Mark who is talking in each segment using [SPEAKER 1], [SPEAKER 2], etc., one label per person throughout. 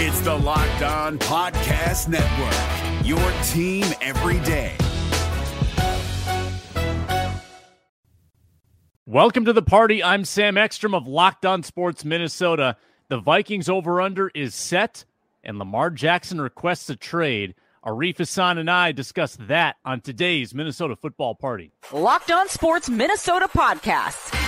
[SPEAKER 1] It's the Locked On Podcast Network, your team every day.
[SPEAKER 2] Welcome to the party. I'm Sam Ekstrom of Locked On Sports Minnesota. The Vikings over under is set, and Lamar Jackson requests a trade. Arif Hasan and I discuss that on today's Minnesota Football Party.
[SPEAKER 3] Locked On Sports Minnesota podcast.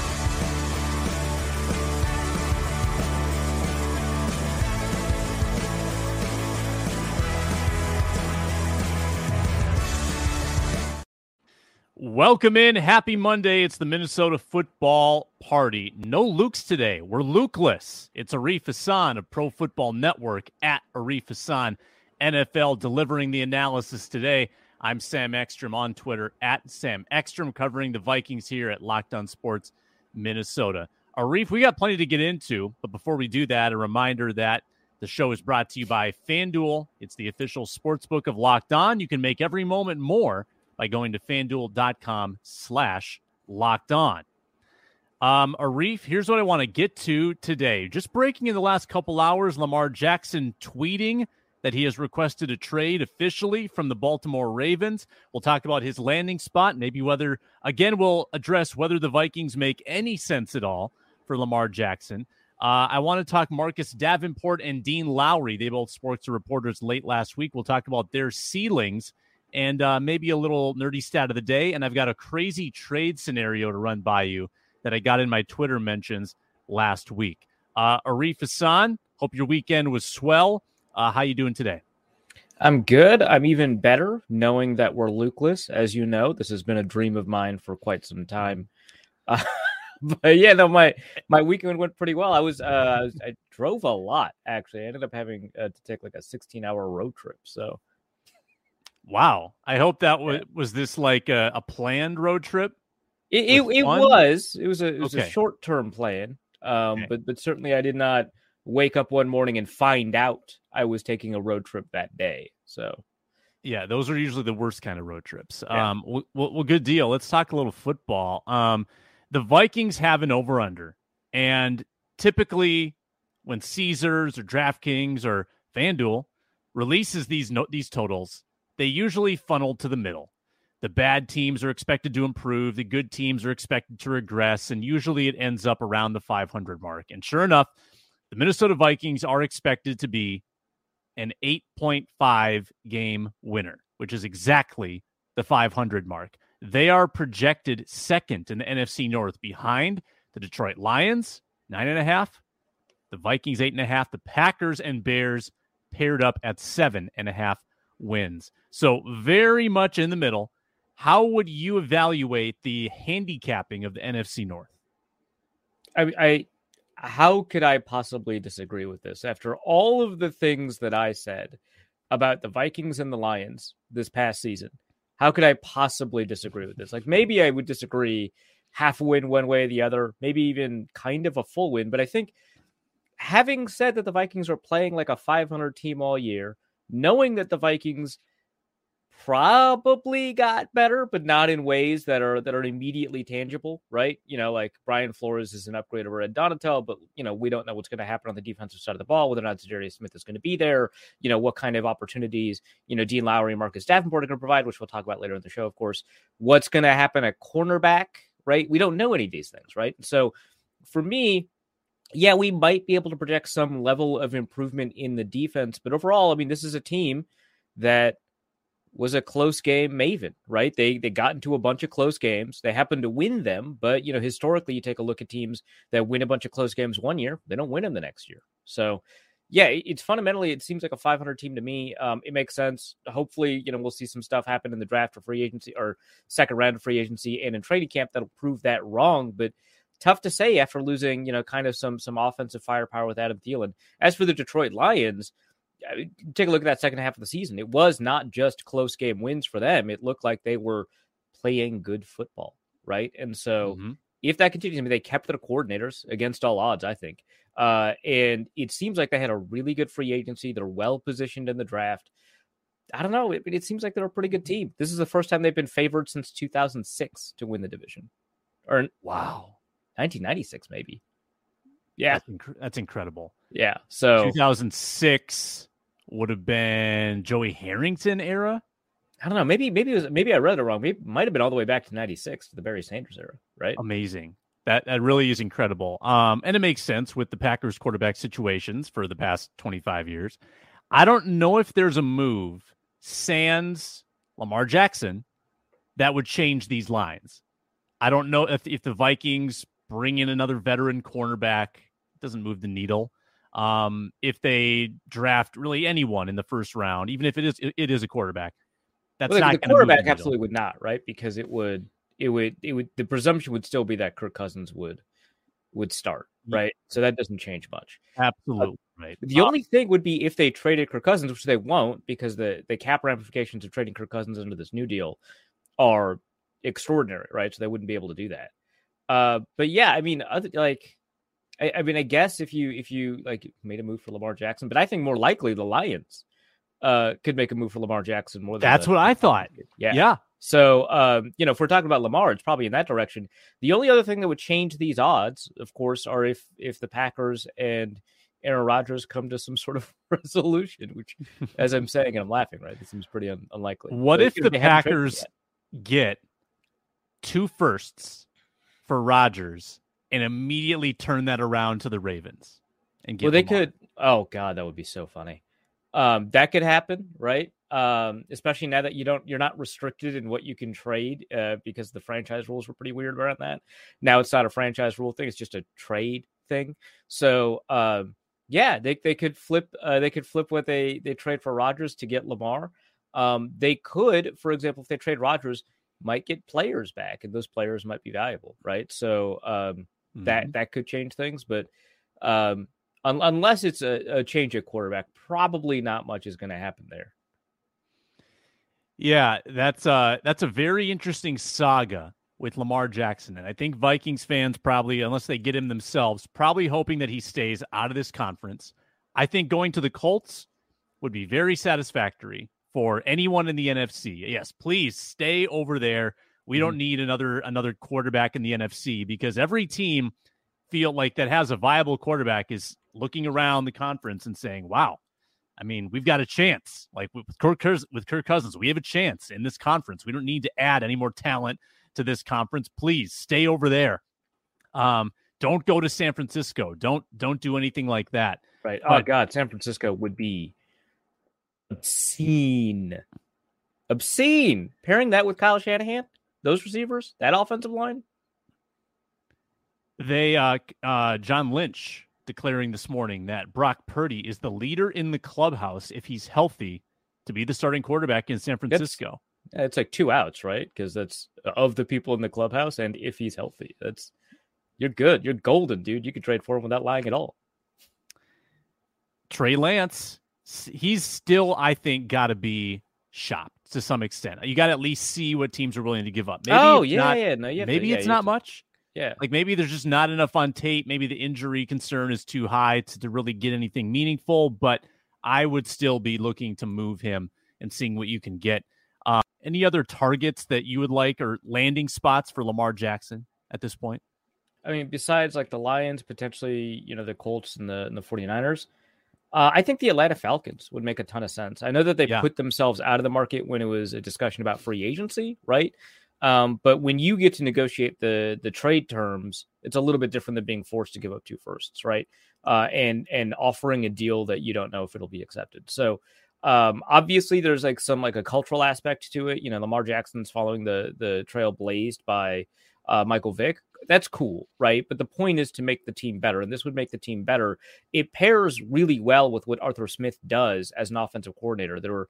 [SPEAKER 2] Welcome in. Happy Monday. It's the Minnesota Football Party. No Lukes today. We're Lukeless. It's Arif Hasan of Pro Football Network at Arif Hasan NFL delivering the analysis today. I'm Sam Ekstrom on Twitter at Sam Ekstrom covering the Vikings here at Locked On Sports Minnesota. Arif, we got plenty to get into, but before we do that, a reminder that the show is brought to you by FanDuel. It's the official sports book of Locked On. You can make every moment more by going to fanduel.com slash locked on. Um, Arif, here's what I want to get to today. Just breaking in the last couple hours, Lamar Jackson tweeting that he has requested a trade officially from the Baltimore Ravens. We'll talk about his landing spot, maybe whether, again, we'll address whether the Vikings make any sense at all for Lamar Jackson. Uh, I want to talk Marcus Davenport and Dean Lowry. They both sports reporters late last week. We'll talk about their ceilings and uh, maybe a little nerdy stat of the day. And I've got a crazy trade scenario to run by you that I got in my Twitter mentions last week. Uh, Arif Hasan, hope your weekend was swell. Uh, how you doing today?
[SPEAKER 4] I'm good. I'm even better knowing that we're Lukeless. As you know, this has been a dream of mine for quite some time. Uh, but yeah, no, my my weekend went pretty well. I was uh, I drove a lot actually. I ended up having uh, to take like a 16 hour road trip. So
[SPEAKER 2] Wow. I hope that was was this like a, a planned road trip?
[SPEAKER 4] It it, it was. It was a it was
[SPEAKER 2] okay.
[SPEAKER 4] a short term plan. Um,
[SPEAKER 2] Okay.
[SPEAKER 4] but but certainly I did not wake up one morning and find out I was taking a road trip that day. So
[SPEAKER 2] Yeah, those are usually the worst kind of road trips.
[SPEAKER 4] Yeah.
[SPEAKER 2] Um, well, well, good deal. Let's talk a little football. Um, the Vikings have an over under, and typically when Caesars or DraftKings or FanDuel releases these no- these totals, they usually funnel to the middle. The bad teams are expected to improve, the good teams are expected to regress, and usually it ends up around the 500 mark. And sure enough, the Minnesota Vikings are expected to be an 8.5 game winner, which is exactly the 500 mark. They are projected second in the NFC North behind the Detroit Lions, nine and a half, the Vikings, eight and a half, the Packers and Bears paired up at seven and a half wins. So, very much in the middle. How would you evaluate the handicapping of the NFC North?
[SPEAKER 4] I, I how could I possibly disagree with this after all of the things that I said about the Vikings and the Lions this past season? How could I possibly disagree with this? Like maybe I would disagree half a win one way or the other, maybe even kind of a full win, but I think having said that the Vikings are playing like a 500 team all year, knowing that the Vikings probably got better, but not in ways that are that are immediately tangible, right? You know, like Brian Flores is an upgrade over Ed Donatell, but you know, we don't know what's going to happen on the defensive side of the ball, whether or not Darius Smith is going to be there, you know, what kind of opportunities, you know, Dean Lowry and Marcus Davenport are going to provide, which we'll talk about later in the show, of course. What's going to happen at cornerback, right? We don't know any of these things, right? So for me, yeah, we might be able to project some level of improvement in the defense, but overall, I mean, this is a team that was a close game maven, right? They they got into a bunch of close games. They happened to win them, but you know, historically you take a look at teams that win a bunch of close games one year, they don't win them the next year. So, yeah, it's fundamentally it seems like a 500 team to me. Um, it makes sense. Hopefully, you know, we'll see some stuff happen in the draft or free agency or second round of free agency and in training camp that'll prove that wrong, but tough to say after losing, you know, kind of some some offensive firepower with Adam Thielen. As for the Detroit Lions, I mean, take a look at that second half of the season. It was not just close game wins for them. It looked like they were playing good football, right? And so
[SPEAKER 2] Mhm.
[SPEAKER 4] if that continues, I mean, they kept their coordinators against all odds, I think. Uh, and it seems like they had a really good free agency. They're well positioned in the draft. I don't know. It, it seems like they're a pretty good team. This is the first time they've been favored since 2006 to win the division, or
[SPEAKER 2] Wow.
[SPEAKER 4] 1996, maybe. Yeah,
[SPEAKER 2] That's, inc- that's incredible.
[SPEAKER 4] yeah. So
[SPEAKER 2] 2006 would have been Joey Harrington era.
[SPEAKER 4] I don't know. Maybe maybe it was maybe I read it wrong. Maybe it might have been all the way back to 96 to the Barry Sanders era, right?
[SPEAKER 2] Amazing. That that really is incredible. Um, and it makes sense with the Packers quarterback situations for the past 25 years. I don't know if there's a move sans Lamar Jackson that would change these lines. I don't know if if the Vikings bring in another veteran cornerback, doesn't move the needle. Um, if they draft really anyone in the first round, even if it is it is a quarterback, that's
[SPEAKER 4] Well,
[SPEAKER 2] not
[SPEAKER 4] the quarterback
[SPEAKER 2] needle.
[SPEAKER 4] absolutely would not, right? Because it would it would it would the presumption would still be that Kirk Cousins would would start,
[SPEAKER 2] Yeah.
[SPEAKER 4] right? So that doesn't change much.
[SPEAKER 2] Absolutely right.
[SPEAKER 4] The
[SPEAKER 2] Uh,
[SPEAKER 4] only thing would be if they traded Kirk Cousins, which they won't, because the the cap ramifications of trading Kirk Cousins into this new deal are extraordinary, right? So they wouldn't be able to do that. Uh, but yeah, I mean, other, like, I, I mean, I guess if you if you like made a move for Lamar Jackson, but I think more likely the Lions uh could make a move for Lamar Jackson more than
[SPEAKER 2] That's
[SPEAKER 4] the-
[SPEAKER 2] what I thought.
[SPEAKER 4] Yeah.
[SPEAKER 2] yeah.
[SPEAKER 4] So, um, you know, if we're talking about Lamar, it's probably in that direction. The only other thing that would change these odds, of course, are if if the Packers and Aaron Rodgers come to some sort of resolution. Which, as I'm saying, and I'm laughing, right? This seems pretty un- unlikely.
[SPEAKER 2] What
[SPEAKER 4] But,
[SPEAKER 2] if the
[SPEAKER 4] they haven't traded
[SPEAKER 2] Packers get two firsts for Rodgers and immediately turn that around to the Ravens? And get
[SPEAKER 4] Well, they could. Oh God, that would be so funny. Um, that could happen, right? Um, especially now that you don't, you're not restricted in what you can trade, uh, because the franchise rules were pretty weird around that. Now it's not a franchise rule thing; it's just a trade thing. So, um, yeah, they they could flip, uh, they could flip what they they trade for Rodgers to get Lamar. Um, they could, for example, if they trade Rodgers, might get players back, and those players might be valuable, right? So, um, that
[SPEAKER 2] Mhm.
[SPEAKER 4] that could change things but um un- unless it's a, a change at quarterback probably not much is going to happen there
[SPEAKER 2] Yeah, that's uh that's a very interesting saga with Lamar Jackson. And I think Vikings fans probably, unless they get him themselves, probably hoping that he stays out of this conference. I think going to the Colts would be very satisfactory for anyone in the NFC. Yes, please stay over there. We don't need another another quarterback in the NFC because every team feel like that has a viable quarterback is looking around the conference and saying, "Wow, I mean, we've got a chance. Like with Kirk, with Kirk Cousins, we have a chance in this conference. We don't need to add any more talent to this conference. Please stay over there. Um, don't go to San Francisco. Don't don't do anything like that.
[SPEAKER 4] right oh
[SPEAKER 2] But-
[SPEAKER 4] god san francisco would be obscene. Obscene. Pairing that with kyle shanahan those receivers that offensive line.
[SPEAKER 2] They uh uh John Lynch declaring this morning that Brock Purdy is the leader in the clubhouse if he's healthy to be the starting quarterback in San Francisco.
[SPEAKER 4] it's like two outs right? Because that's of the people in the clubhouse and if he's healthy that's you're good. You're golden dude. You could trade for him without lying at all.
[SPEAKER 2] Trey Lance, he's still, I think, got to be shopped to some extent. You got to at least see what teams are willing to give up. Maybe
[SPEAKER 4] oh
[SPEAKER 2] it's
[SPEAKER 4] yeah
[SPEAKER 2] not,
[SPEAKER 4] yeah no have to-
[SPEAKER 2] maybe
[SPEAKER 4] yeah,
[SPEAKER 2] it's not
[SPEAKER 4] to-
[SPEAKER 2] much.
[SPEAKER 4] yeah
[SPEAKER 2] Like maybe there's just not enough on tape. Maybe the injury concern is too high to, to really get anything meaningful. But I would still be looking to move him and seeing what you can get. Uh, any other targets that you would like or landing spots for Lamar Jackson at this point?
[SPEAKER 4] I mean, besides like the Lions, potentially, you know, the Colts and the and the 49ers, uh, I think the Atlanta Falcons would make a ton of sense. I know that they
[SPEAKER 2] Yeah.
[SPEAKER 4] put themselves out of the market when it was a discussion about free agency, right? Um, but when you get to negotiate the the trade terms, it's a little bit different than being forced to give up two firsts, right? Uh, and and offering a deal that you don't know if it'll be accepted. So um, obviously, there's like some like a cultural aspect to it. You know, Lamar Jackson's following the the trail blazed by uh, Michael Vick. That's cool, right? But the point is to make the team better, and this would make the team better. It pairs really well with what Arthur Smith does as an offensive coordinator. There were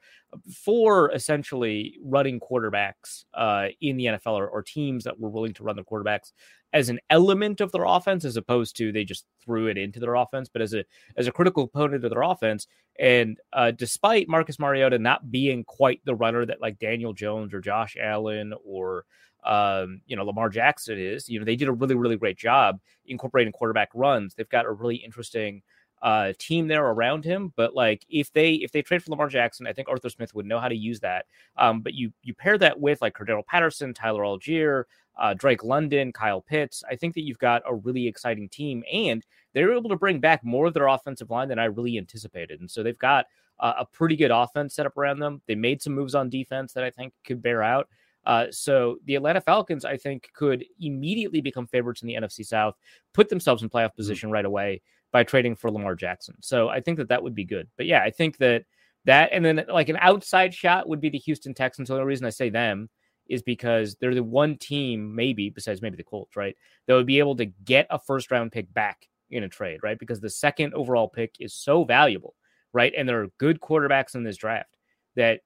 [SPEAKER 4] four essentially running quarterbacks uh, in the NFL, or, or teams that were willing to run the quarterbacks as an element of their offense, as opposed to they just threw it into their offense, but as a as a critical component of their offense. And uh, despite Marcus Mariota not being quite the runner that like Daniel Jones or Josh Allen or um, you know, Lamar Jackson is. You know, they did a really, really great job incorporating quarterback runs. They've got a really interesting uh, team there around him. But like, if they if they trade for Lamar Jackson, I think Arthur Smith would know how to use that. Um, but you you pair that with like Cordarrelle Patterson, Tyler Allgeier, uh, Drake London, Kyle Pitts. I think that you've got a really exciting team, and they're able to bring back more of their offensive line than I really anticipated. And so they've got uh, a pretty good offense set up around them. They made some moves on defense that I think could bear out. Uh, so the Atlanta Falcons, I think, could immediately become favorites in the NFC South, put themselves in playoff mm-hmm. position mm-hmm. right away by trading for Lamar Jackson. So I think that that would be good. But yeah, I think that that and then like an outside shot would be the Houston Texans. The only reason I say them is because they're the one team, maybe besides maybe the Colts, right, that would be able to get a first round pick back in a trade, right? Because the second overall pick is so valuable, right? And there are good quarterbacks in this draft that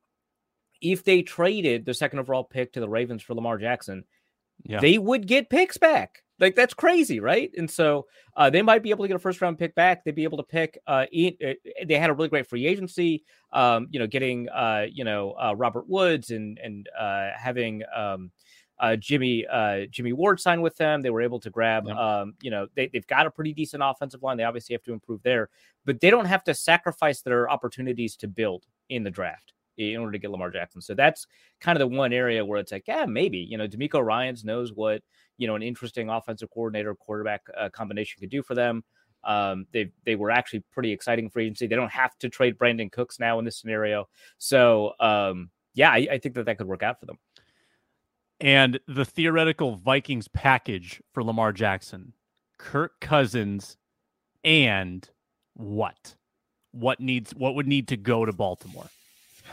[SPEAKER 4] if they traded the second overall pick to the Ravens for Lamar Jackson, yeah. they would get picks back. Like that's crazy, right? And so uh, they might be able to get a first round pick back. They'd be able to pick. Uh, uh, they had a really great free agency. Um, you know, getting uh, you know uh, Robert Woods and and uh, having um, uh, Jimmy uh, Jimmy Ward sign with them. They were able to grab, um, you know, they, they've got a pretty decent offensive line. They obviously have to improve there, but they don't have to sacrifice their opportunities to build in the draft in order to get Lamar Jackson. So that's kind of the one area where it's like, yeah, maybe, you know, DeMeco Ryans knows what, you know, an interesting offensive coordinator quarterback uh, combination could do for them. Um, they they were actually pretty exciting for agency. They don't have to trade Brandin Cooks now in this scenario. So um, yeah, I, I think that that could work out for them.
[SPEAKER 2] And the theoretical Vikings package for Lamar Jackson, Kirk Cousins, and what? What needs what would need to go to Baltimore?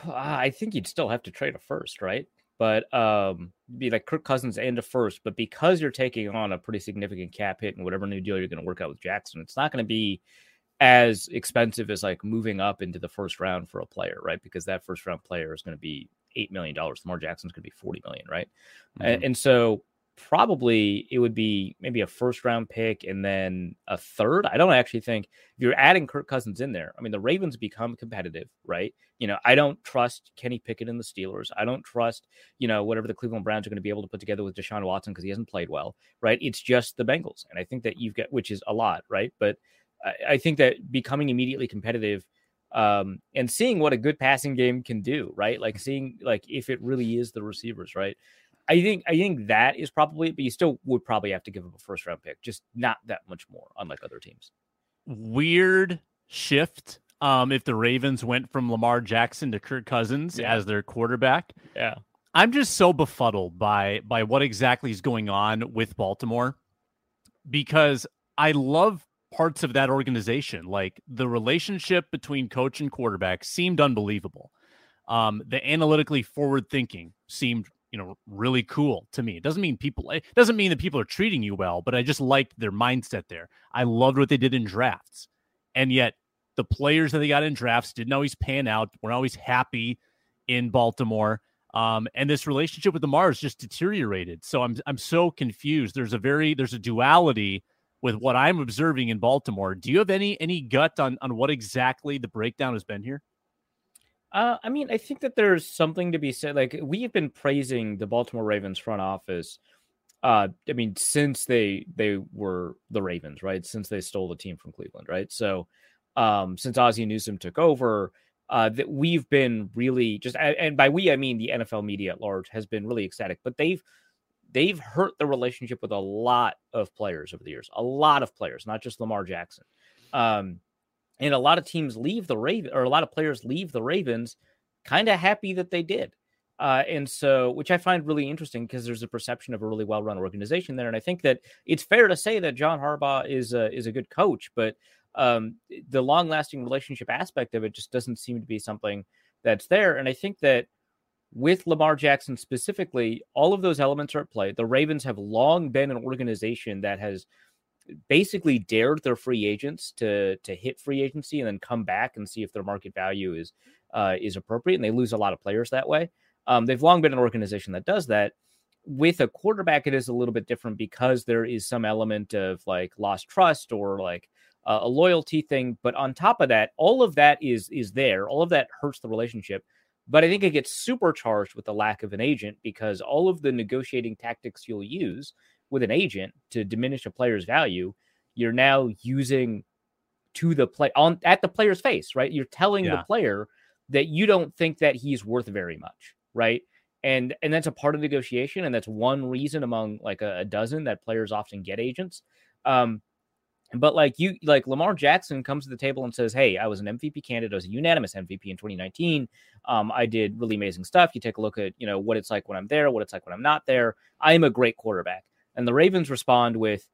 [SPEAKER 4] I think you'd still have to trade a first, right? But um, be like Kirk Cousins and a first. But because you're taking on a pretty significant cap hit and whatever new deal you're going to work out with Jackson, it's not going to be as expensive as like moving up into the first round for a player, right? Because that first round player is going to be eight million dollars. Lamar Jackson's going to be forty million, right? Mm-hmm. And, and so probably it would be maybe a first round pick and then a third. I don't actually think if you're adding Kirk Cousins in there, I mean, the Ravens become competitive, right? You know, I don't trust Kenny Pickett and the Steelers. I don't trust, you know, whatever the Cleveland Browns are going to be able to put together with Deshaun Watson because he hasn't played well, right? It's just the Bengals. And I think that you've got, which is a lot, right? But I, I think that becoming immediately competitive um, and seeing what a good passing game can do, right? Like seeing like if it really is the receivers, right? I think I think that is probably, but you still would probably have to give up a first round pick, just not that much more, unlike other teams.
[SPEAKER 2] Weird shift. Um, if the Ravens went from Lamar Jackson to Kirk Cousins yeah. as their quarterback,
[SPEAKER 4] yeah,
[SPEAKER 2] I'm just so befuddled by by what exactly is going on with Baltimore because I love parts of that organization. Like the relationship between coach and quarterback seemed unbelievable. Um, the analytically forward thinking seemed you know really cool to me. It doesn't mean people it doesn't mean that people are treating you well, but I just liked their mindset there. I loved what they did in drafts. And yet the players that they got in drafts didn't always pan out, weren't always happy in Baltimore. Um, and this relationship with the Mars just deteriorated. So I'm I'm so confused. There's a very there's a duality with what I'm observing in Baltimore. Do you have any any gut on on what exactly the breakdown has been here?
[SPEAKER 4] Uh, I mean, I think that there's something to be said. Like we have been praising the Baltimore Ravens front office. Uh, I mean, since they they were the Ravens, right? Since they stole the team from Cleveland, right? So, um, since Ozzie Newsome took over, uh, that we've been really just, and by we I mean the NFL media at large has been really ecstatic. But they've they've hurt the relationship with a lot of players over the years, a lot of players, not just Lamar Jackson. Um, and a lot of teams leave the Raven or a lot of players leave the Ravens kind of happy that they did. Uh, and so, which I find really interesting because there's a perception of a really well-run organization there, and I think that it's fair to say that John Harbaugh is a, is a good coach, but um, the long-lasting relationship aspect of it just doesn't seem to be something that's there. And I think that with Lamar Jackson specifically, all of those elements are at play. The Ravens have long been an organization that has basically dared their free agents to to hit free agency and then come back and see if their market value is uh, is appropriate, and they lose a lot of players that way. Um, they've long been an organization that does that. With a quarterback, it is a little bit different because there is some element of like lost trust or like uh, a loyalty thing. But on top of that, all of that is is there. All of that hurts the relationship. But I think it gets supercharged with the lack of an agent because all of the negotiating tactics you'll use with an agent to diminish a player's value, you're now using to the play on at the player's face, right? You're telling yeah. the player that you don't think that he's worth very much, right? And and that's a part of negotiation, and that's one reason among like a, a dozen that players often get agents. Um, but like you, like Lamar Jackson comes to the table and says, "Hey, I was an MVP candidate. I was a unanimous MVP in 2019. Um, I did really amazing stuff. You take a look at you know what it's like when I'm there, what it's like when I'm not there. I am a great quarterback." And the Ravens respond with,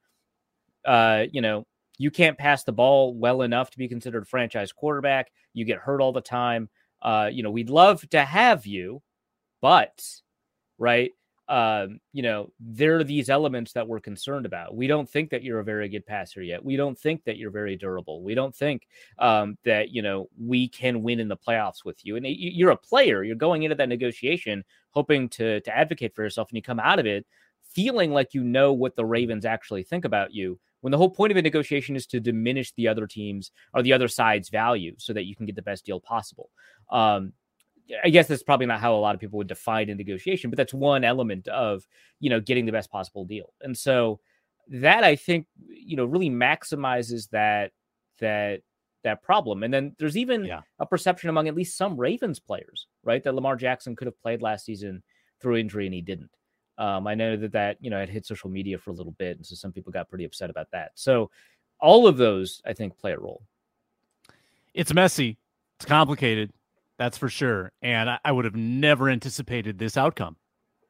[SPEAKER 4] uh, you know, you can't pass the ball well enough to be considered a franchise quarterback. You get hurt all the time. Uh, you know, we'd love to have you, but right, um, you know, there are these elements that we're concerned about. We don't think that you're a very good passer yet. We don't think that you're very durable. We don't think um, that you know we can win in the playoffs with you. And you're a player. You're going into that negotiation hoping to to advocate for yourself, and you come out of it feeling like you know what the Ravens actually think about you. When the whole point of a negotiation is to diminish the other teams or the other side's value so that you can get the best deal possible. Um, I guess that's probably not how a lot of people would define a negotiation, but that's one element of you know getting the best possible deal. And so that I think you know really maximizes that that that problem. And then there's even yeah. a perception among at least some Ravens players, right, that Lamar Jackson could have played last season through injury and he didn't. Um, I know that that you know it hit social media for a little bit, and so some people got pretty upset about that. So all of those, I think, play a role.
[SPEAKER 2] It's messy. It's complicated. That's for sure. And I, I would have never anticipated this outcome.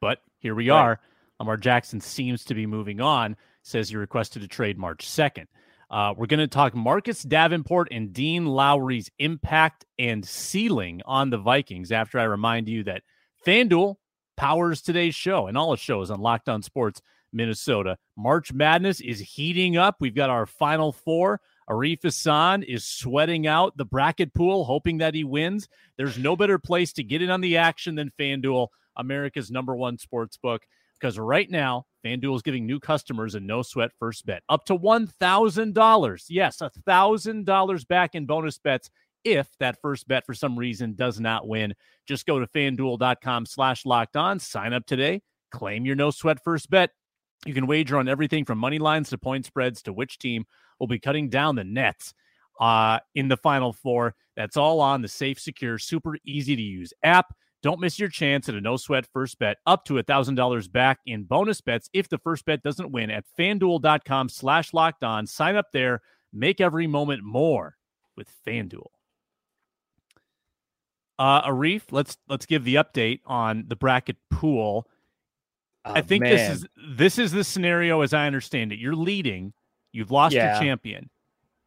[SPEAKER 2] But here we right. are. Lamar Jackson seems to be moving on, says he requested a trade March 2nd. Uh, we're going to talk Marcus Davenport and Dean Lowry's impact and ceiling on the Vikings after I remind you that FanDuel powers today's show and all its shows on Locked On Sports Minnesota. March Madness is heating up. We've got our final four. Arif Hasan is sweating out the bracket pool, hoping that he wins. There's no better place to get in on the action than FanDuel, America's number one sports book. Because right now, FanDuel is giving new customers a no sweat first bet up to $1,000. Yes, $1,000 back in bonus bets if that first bet for some reason does not win. Just go to fanduel.com slash locked on, sign up today, claim your no sweat first bet. You can wager on everything from money lines to point spreads to which team will be cutting down the nets uh, in the final four. That's all on the safe, secure, super easy to use app. Don't miss your chance at a no sweat first bet up to $1,000 back in bonus bets if the first bet doesn't win at fanduel.com slash locked on. Sign up there. Make every moment more with FanDuel. Uh, Arif, let's let's give the update on the bracket pool. Oh, I think man. this is this is the scenario as I understand it. You're leading, you've lost yeah. your champion.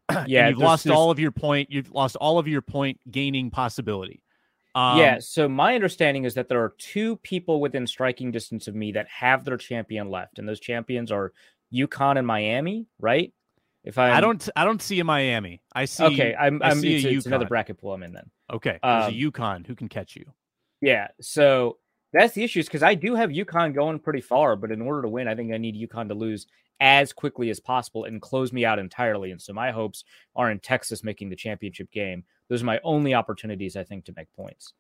[SPEAKER 4] yeah,
[SPEAKER 2] you've lost all of your point. You've lost all of your point gaining possibility.
[SPEAKER 4] Um, yeah. So my understanding is that there are two people within striking distance of me that have their champion left, and those champions are UConn and Miami, right?
[SPEAKER 2] If I, I don't, I don't see a Miami. I see.
[SPEAKER 4] Okay, I'm. I I'm see it's, it's another bracket pool I'm in then.
[SPEAKER 2] Okay, there's um, a UConn who can catch you.
[SPEAKER 4] Yeah, so that's the issue is because I do have UConn going pretty far, but in order to win, I think I need UConn to lose as quickly as possible and close me out entirely. And so my hopes are in Texas making the championship game. Those are my only opportunities, I think, to make points.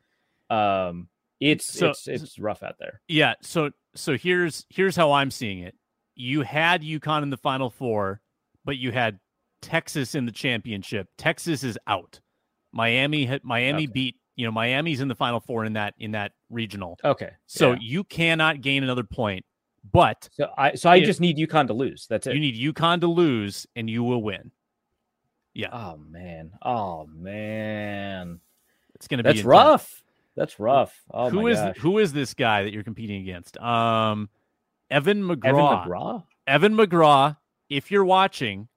[SPEAKER 4] Um, it's so, it's it's rough out there.
[SPEAKER 2] Yeah. So so here's here's how I'm seeing it. You had UConn in the Final Four, but you had Texas in the championship. Texas is out. Miami hit Miami okay. beat you know Miami's in the final four in that in that regional.
[SPEAKER 4] Okay.
[SPEAKER 2] So yeah. you cannot gain another point, but
[SPEAKER 4] so I so I just need UConn to lose. That's it.
[SPEAKER 2] You need UConn to lose and you will win. Yeah.
[SPEAKER 4] Oh man. Oh man.
[SPEAKER 2] It's gonna
[SPEAKER 4] be That's rough. That's rough. Oh
[SPEAKER 2] who is gosh. who is this guy that you're competing against? Um Evan McGraw. Evan
[SPEAKER 4] McGraw.
[SPEAKER 2] Evan McGraw. If you're watching,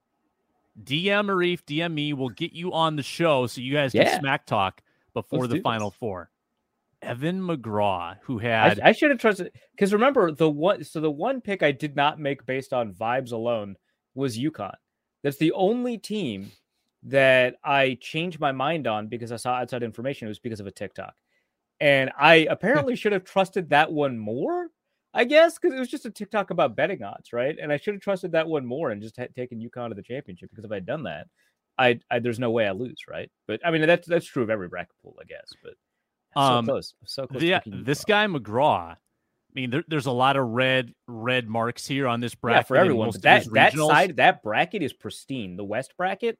[SPEAKER 2] DM Arif, DM me. We'll get you on the show so you guys can smack talk before Let's the final this. four. Evan McGraw, who had
[SPEAKER 4] I, I should have trusted because remember the one so the one pick I did not make based on vibes alone was UConn. That's the only team that I changed my mind on because I saw outside information. It was because of a TikTok. And I apparently should have trusted that one more, I guess, because it was just a TikTok about betting odds, right? And I should have trusted that one more and just had taken UConn to the championship because if I'd done that, I, I there's no way I lose, right? But I mean that's that's true of every bracket pool, I guess. But um, so close, so close.
[SPEAKER 2] Yeah, this guy McGraw. I mean, there, there's a lot of red red marks here on this bracket.
[SPEAKER 4] Yeah, for everyone. that that side, that bracket is pristine. The West bracket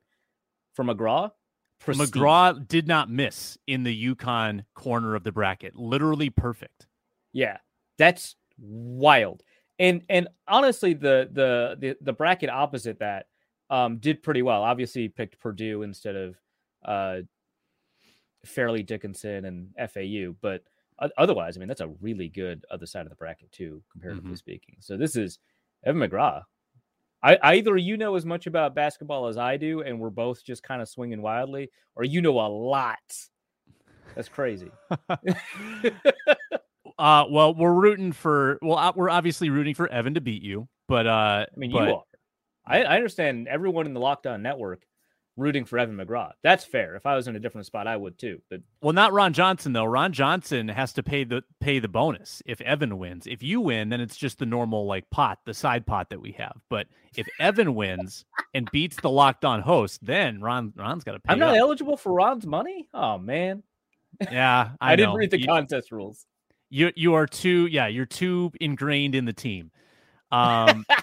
[SPEAKER 4] for McGraw,
[SPEAKER 2] pristine. McGraw did not miss in the UConn corner of the bracket. Literally perfect.
[SPEAKER 4] Yeah, that's wild. And and honestly, the the the, the bracket opposite that um, did pretty well. Obviously, picked Purdue instead of uh, Fairleigh Dickinson and FAU, but otherwise, I mean, that's a really good other side of the bracket too, comparatively mm-hmm. speaking. So this is Evan McGraw. I, either you know as much about basketball as I do, and we're both just kind of swinging wildly, or you know a lot. That's crazy.
[SPEAKER 2] uh, well, we're rooting for. Well, we're obviously rooting for Evan to beat you, but uh,
[SPEAKER 4] I mean,
[SPEAKER 2] but,
[SPEAKER 4] you are. I, I understand everyone in the Locked On Network rooting for Evan McGraw. That's fair. If I was in a different spot, I would too. But
[SPEAKER 2] well, not Ron Johnson though. Ron Johnson has to pay the pay the bonus if Evan wins. If you win, then it's just the normal like pot, the side pot that we have. But if Evan wins and beats the locked on host, then Ron Ron's got to pay.
[SPEAKER 4] I'm not up. eligible for Ron's money. Oh man.
[SPEAKER 2] Yeah, I,
[SPEAKER 4] I didn't read the you, contest rules.
[SPEAKER 2] You you are too yeah you're too ingrained in the team. Um.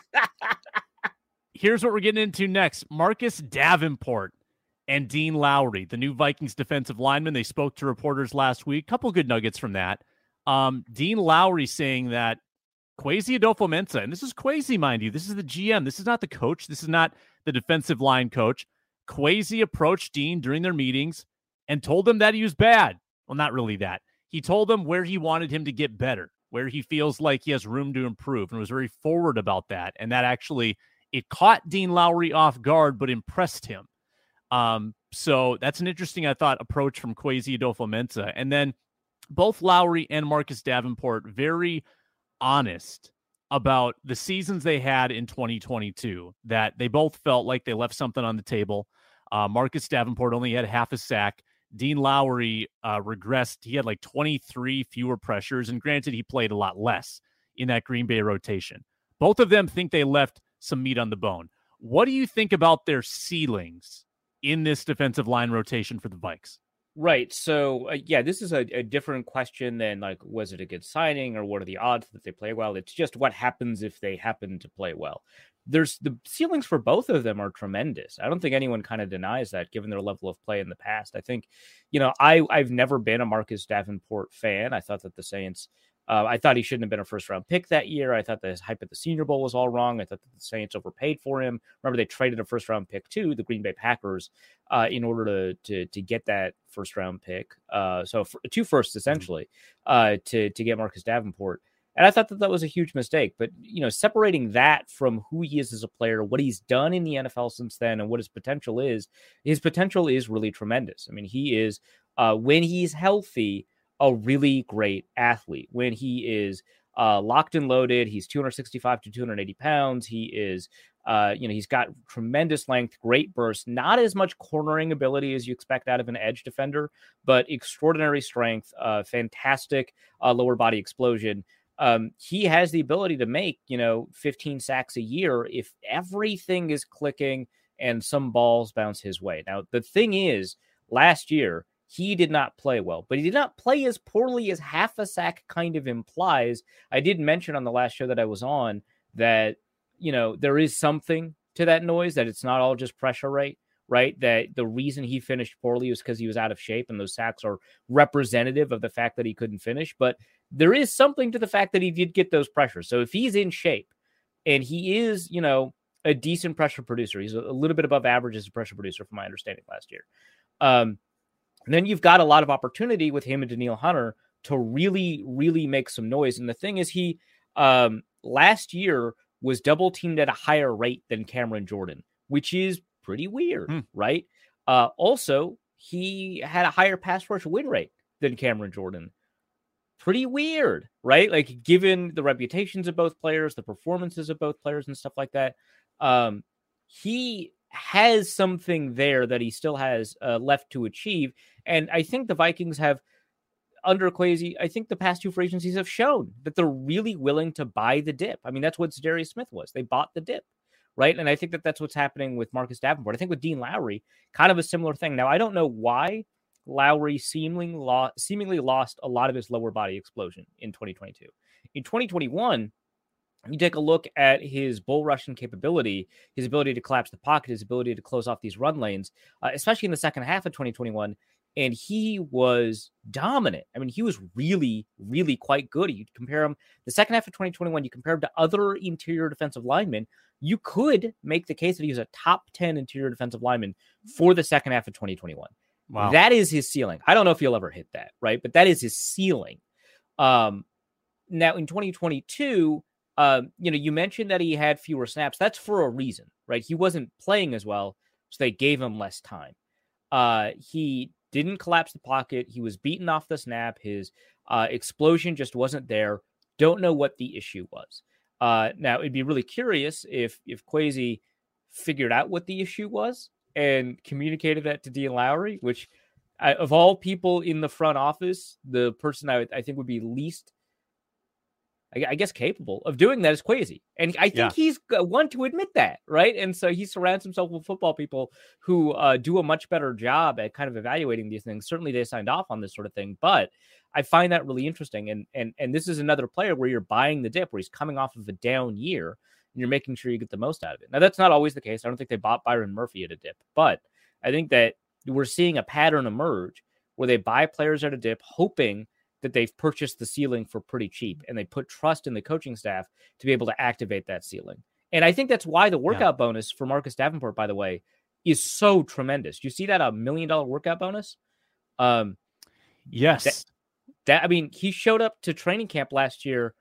[SPEAKER 2] here's what we're getting into next Marcus Davenport and Dean Lowry, the new Vikings defensive lineman. They spoke to reporters last week. Couple good nuggets from that. Um, Dean Lowry saying that Kwesi Adofo-Mensah, and this is Kwesi, mind you, this is the GM. This is not the coach. This is not the defensive line coach. Kwesi approached Dean during their meetings and told him that he was bad. Well, not really that. He told them where he wanted him to get better, where he feels like he has room to improve, and was very forward about that. And that actually it caught Dean Lowry off guard, but impressed him. Um, so that's an interesting, I thought, approach from Kwesi Adofo-Mensah. And then both Lowry and Marcus Davenport very honest about the seasons they had in 2022, that they both felt like they left something on the table. Uh, Marcus Davenport only had half a sack. Dean Lowry uh, regressed. He had like 23 fewer pressures. And granted, he played a lot less in that Green Bay rotation. Both of them think they left some meat on the bone. What do you think about their ceilings in this defensive line rotation for the Vikes?
[SPEAKER 4] Right. So, uh, yeah, this is a, a, different question than like, was it a good signing or what are the odds that they play well? It's just what happens if they happen to play well. There's the ceilings for both of them are tremendous. I don't think anyone kind of denies that given their level of play in the past. I think, you know, I, I've never been a Marcus Davenport fan. I thought that the Saints uh, I thought he shouldn't have been a first round pick that year. I thought the hype at the Senior Bowl was all wrong. I thought the Saints overpaid for him. Remember, they traded a first round pick to the Green Bay Packers uh, in order to, to to get that first round pick. Uh, so for, two firsts mm-hmm. essentially uh, to to get Marcus Davenport. And I thought that that was a huge mistake. But you know, separating that from who he is as a player, what he's done in the NFL since then, and what his potential is, his potential is really tremendous. I mean, he is uh, when he's healthy a really great athlete. When he is uh, locked and loaded, he's 265 to 280 pounds. He is, uh, you know, he's got tremendous length, great burst, not as much cornering ability as you expect out of an edge defender, but extraordinary strength, uh, fantastic uh, lower body explosion. Um, he has the ability to make, you know, 15 sacks a year if everything is clicking and some balls bounce his way. Now, the thing is, last year, he did not play well, but he did not play as poorly as half a sack kind of implies. I did mention on the last show that I was on that, you know, there is something to that noise, that it's not all just pressure rate, right? That the reason he finished poorly was because he was out of shape, and those sacks are representative of the fact that he couldn't finish. But there is something to the fact that he did get those pressures. So if he's in shape and he is, you know, a decent pressure producer, he's a little bit above average as a pressure producer, from my understanding last year. Um, and then you've got a lot of opportunity with him and Danielle Hunter to really, really make some noise. And the thing is, he um, last year was double teamed at a higher rate than Cameron Jordan, which is pretty weird, hmm. right? Uh, also, he had a higher pass rush win rate than Cameron Jordan. Pretty weird, right? Like given the reputations of both players, the performances of both players and stuff like that. Um, he has something there that he still has uh, left to achieve. And I think the Vikings have under Kwesi, I think the past two free agencies have shown that they're really willing to buy the dip. I mean, that's what Darius Smith was. They bought the dip, right? And I think that that's what's happening with Marcus Davenport. I think with Dean Lowry, kind of a similar thing. Now, I don't know why Lowry seemingly lost, seemingly lost a lot of his lower body explosion in 2022. In 2021, you take a look at his bull rushing capability, his ability to collapse the pocket, his ability to close off these run lanes, uh, especially in the second half of 2021 and he was dominant. I mean, he was really, really quite good. You compare him the second half of 2021, you compare him to other interior defensive linemen, you could make the case that he's a top 10 interior defensive lineman for the second half of 2021. Wow. That is his ceiling. I don't know if he'll ever hit that, right? But that is his ceiling. Um, now in 2022, um, you know, you mentioned that he had fewer snaps. That's for a reason, right? He wasn't playing as well, so they gave him less time. Uh, he didn't collapse the pocket. He was beaten off the snap. His uh, explosion just wasn't there. Don't know what the issue was. Uh, now it'd be really curious if if Kwesi figured out what the issue was and communicated that to Dean Lowry, which I, of all people in the front office, the person I, I think would be least I, guess, capable of doing that is Kwesi. And I think yeah. he's one to admit that, right? And so he surrounds himself with football people who uh, do a much better job at kind of evaluating these things. Certainly they signed off on this sort of thing, but I find that really interesting. And and and this is another player where you're buying the dip, where he's coming off of a down year you're making sure you get the most out of it. Now that's not always the case. I don't think they bought Byron Murphy at a dip, but I think that we're seeing a pattern emerge where they buy players at a dip, hoping that they've purchased the ceiling for pretty cheap and they put trust in the coaching staff to be able to activate that ceiling. And I think that's why the workout yeah. bonus for Marcus Davenport, by the way, is so tremendous. You see that a million dollar workout bonus? Um,
[SPEAKER 2] yes.
[SPEAKER 4] That, that, I mean, he showed up to training camp last year,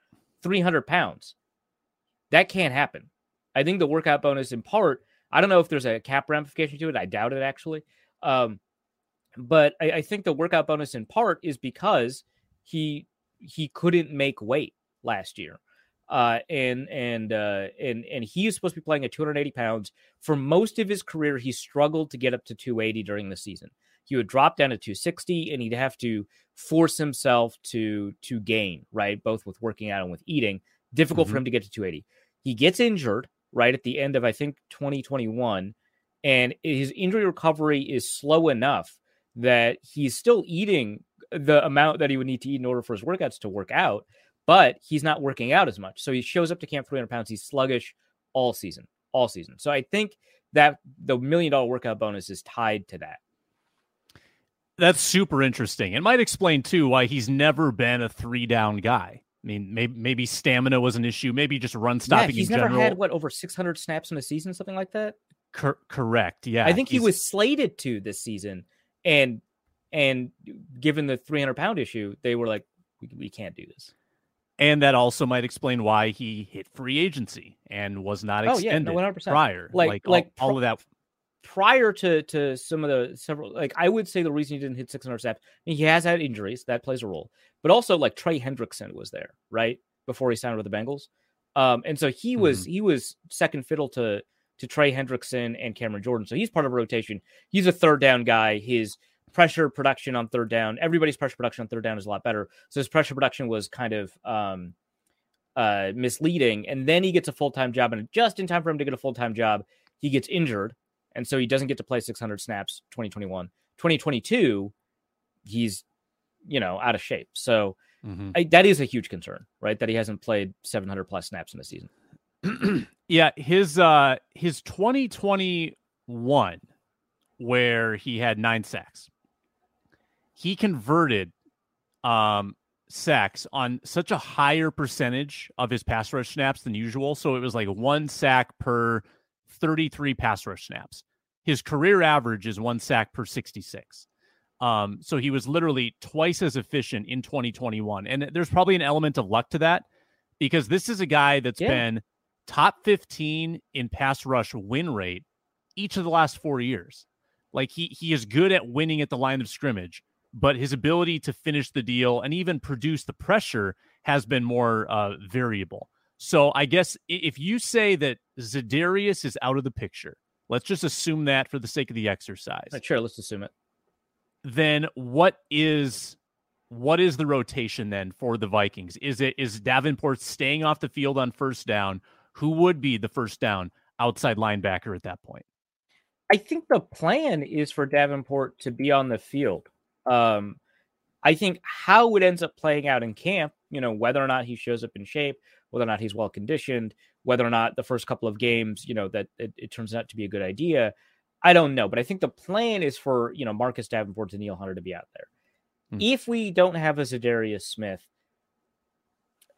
[SPEAKER 4] 300 pounds. That can't happen. I think the workout bonus, in part, I don't know if there's a cap ramification to it. I doubt it actually. Um, but I, I think the workout bonus, in part, is because he he couldn't make weight last year. Uh, and and uh, and and he is supposed to be playing at 280 pounds. For most of his career, he struggled to get up to 280 during the season. He would drop down to 260, and he'd have to force himself to to gain right, both with working out and with eating. Difficult mm-hmm. for him to get to 280. He gets injured right at the end of I think 2021, and his injury recovery is slow enough that he's still eating the amount that he would need to eat in order for his workouts to work out, but he's not working out as much. So he shows up to camp 300 pounds. He's sluggish all season, all season. So I think that the million dollar workout bonus is tied to that.
[SPEAKER 2] That's super interesting. It might explain too why he's never been a three down guy. I mean, maybe maybe stamina was an issue. Maybe just run stopping. Yeah,
[SPEAKER 4] he's
[SPEAKER 2] never
[SPEAKER 4] general. had what over 600 snaps in a season, something like that.
[SPEAKER 2] Cor- correct. Yeah,
[SPEAKER 4] I think he's... he was slated to this season, and and given the 300 pound issue, they were like, we, we can't do this.
[SPEAKER 2] And that also might explain why he hit free agency and was not extended oh, yeah, no, 100%. prior. Like, like, like all, all of that
[SPEAKER 4] prior to to some of the several like I would say the reason he didn't hit 600 snaps, he has had injuries that plays a role, but also like Trey Hendrickson was there right before he signed with the Bengals, um, and so he was mm-hmm. he was second fiddle to to Trey Hendrickson and Cameron Jordan, so he's part of a rotation. He's a third down guy. His pressure production on third down. Everybody's pressure production on third down is a lot better. So his pressure production was kind of um, uh, misleading. And then he gets a full time job, and just in time for him to get a full time job, he gets injured, and so he doesn't get to play 600 snaps. 2021, 2022, he's you know out of shape. So mm-hmm. I, that is a huge concern, right? That he hasn't played 700 plus snaps in the season.
[SPEAKER 2] yeah, his uh his 2021 where he had nine sacks he converted um, sacks on such a higher percentage of his pass rush snaps than usual. So it was like one sack per 33 pass rush snaps. His career average is one sack per 66. Um, so he was literally twice as efficient in 2021. And there's probably an element of luck to that because this is a guy that's yeah. been top 15 in pass rush win rate each of the last four years. Like he he is good at winning at the line of scrimmage but his ability to finish the deal and even produce the pressure has been more uh, variable. So I guess if you say that Za'Darius is out of the picture, let's just assume that for the sake of the exercise.
[SPEAKER 4] Sure, let's assume it.
[SPEAKER 2] Then what is what is the rotation then for the Vikings? Is it is Davenport staying off the field on first down? Who would be the first down outside linebacker at that point?
[SPEAKER 4] I think the plan is for Davenport to be on the field. Um, I think how it ends up playing out in camp, you know, whether or not he shows up in shape, whether or not he's well conditioned, whether or not the first couple of games, you know, that it, it turns out to be a good idea, I don't know. But I think the plan is for, you know, Marcus Davenport and Danielle Hunter to be out there. Mm. If we don't have a Za'Darius Smith,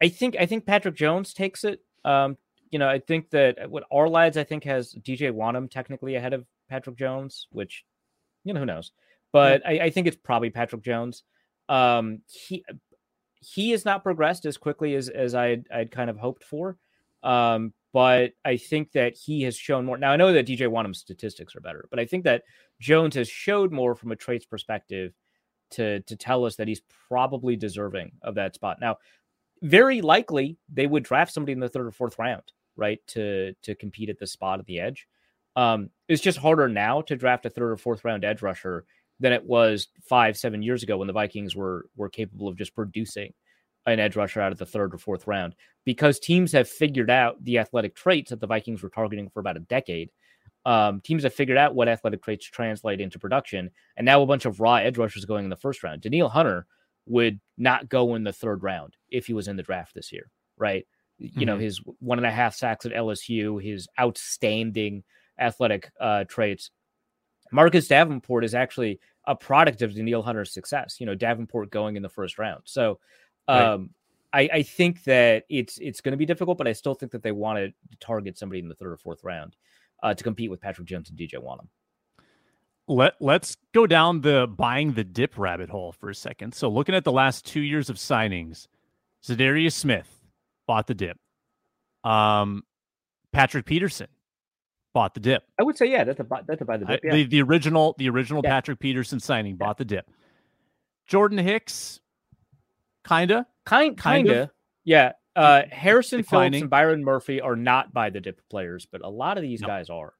[SPEAKER 4] I think I think Patrick Jones takes it. Um, you know, I think that what Ourlads I think has DJ Wonnum technically ahead of Patrick Jones, which you know who knows, but yeah. I, I, think it's probably Patrick Jones. Um, he he has not progressed as quickly as as I'd I'd kind of hoped for. Um, but I think that he has shown more. Now I know that DJ Wonnum's statistics are better, but I think that Jones has showed more from a traits perspective to to tell us that he's probably deserving of that spot. Now, very likely they would draft somebody in the third or fourth round, right, to to compete at the spot at the edge. Um, it's just harder now to draft a third or fourth round edge rusher than it was five, seven years ago when the Vikings were were capable of just producing an edge rusher out of the third or fourth round because teams have figured out the athletic traits that the Vikings were targeting for about a decade. Um, teams have figured out what athletic traits translate into production, and now a bunch of raw edge rushers going in the first round. Danielle Hunter would not go in the third round if he was in the draft this year, right? Mm-hmm. You know, mm-hmm. his one and a half sacks at LSU, his outstanding athletic uh, traits. Marcus Davenport is actually a product of Danielle Hunter's success. You know, Davenport going in the first round. So, um, right. I, I think that it's it's going to be difficult, but I still think that they want to target somebody in the third or fourth round uh, to compete with Patrick Jones and DJ Wonnum.
[SPEAKER 2] Let let's go down the buying the dip rabbit hole for a second. So, looking at the last two years of signings, Za'Darius Smith bought the dip. Um, Patrick Peterson bought the dip.
[SPEAKER 4] I would say, yeah, that's a that's a buy the dip. Yeah.
[SPEAKER 2] The, the original the original yeah. Patrick Peterson signing bought the dip. Jordan Hicks, kinda,
[SPEAKER 4] kind kind of, yeah. Uh, Harrison Declining. Phillips and Byron Murphy are not by the dip players, but a lot of these no. guys are.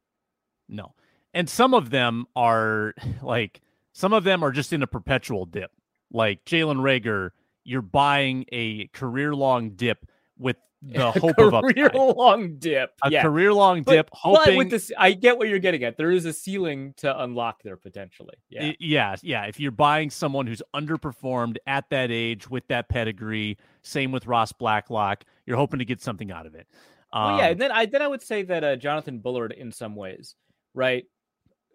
[SPEAKER 2] No, and some of them are like some of them are just in a perpetual dip. Like Jalen Reagor, you're buying a career long dip with the hope of a
[SPEAKER 4] career long dip.
[SPEAKER 2] A yeah. career long dip.
[SPEAKER 4] But,
[SPEAKER 2] hoping
[SPEAKER 4] but with this, I get what you're getting at. There is a ceiling to unlock there potentially. Yeah,
[SPEAKER 2] yeah, yeah. If you're buying someone who's underperformed at that age with that pedigree, same with Ross Blacklock, you're hoping to get something out of it.
[SPEAKER 4] Um, well, yeah, and then I then I would say that uh, Jonathan Bullard, in some ways, right,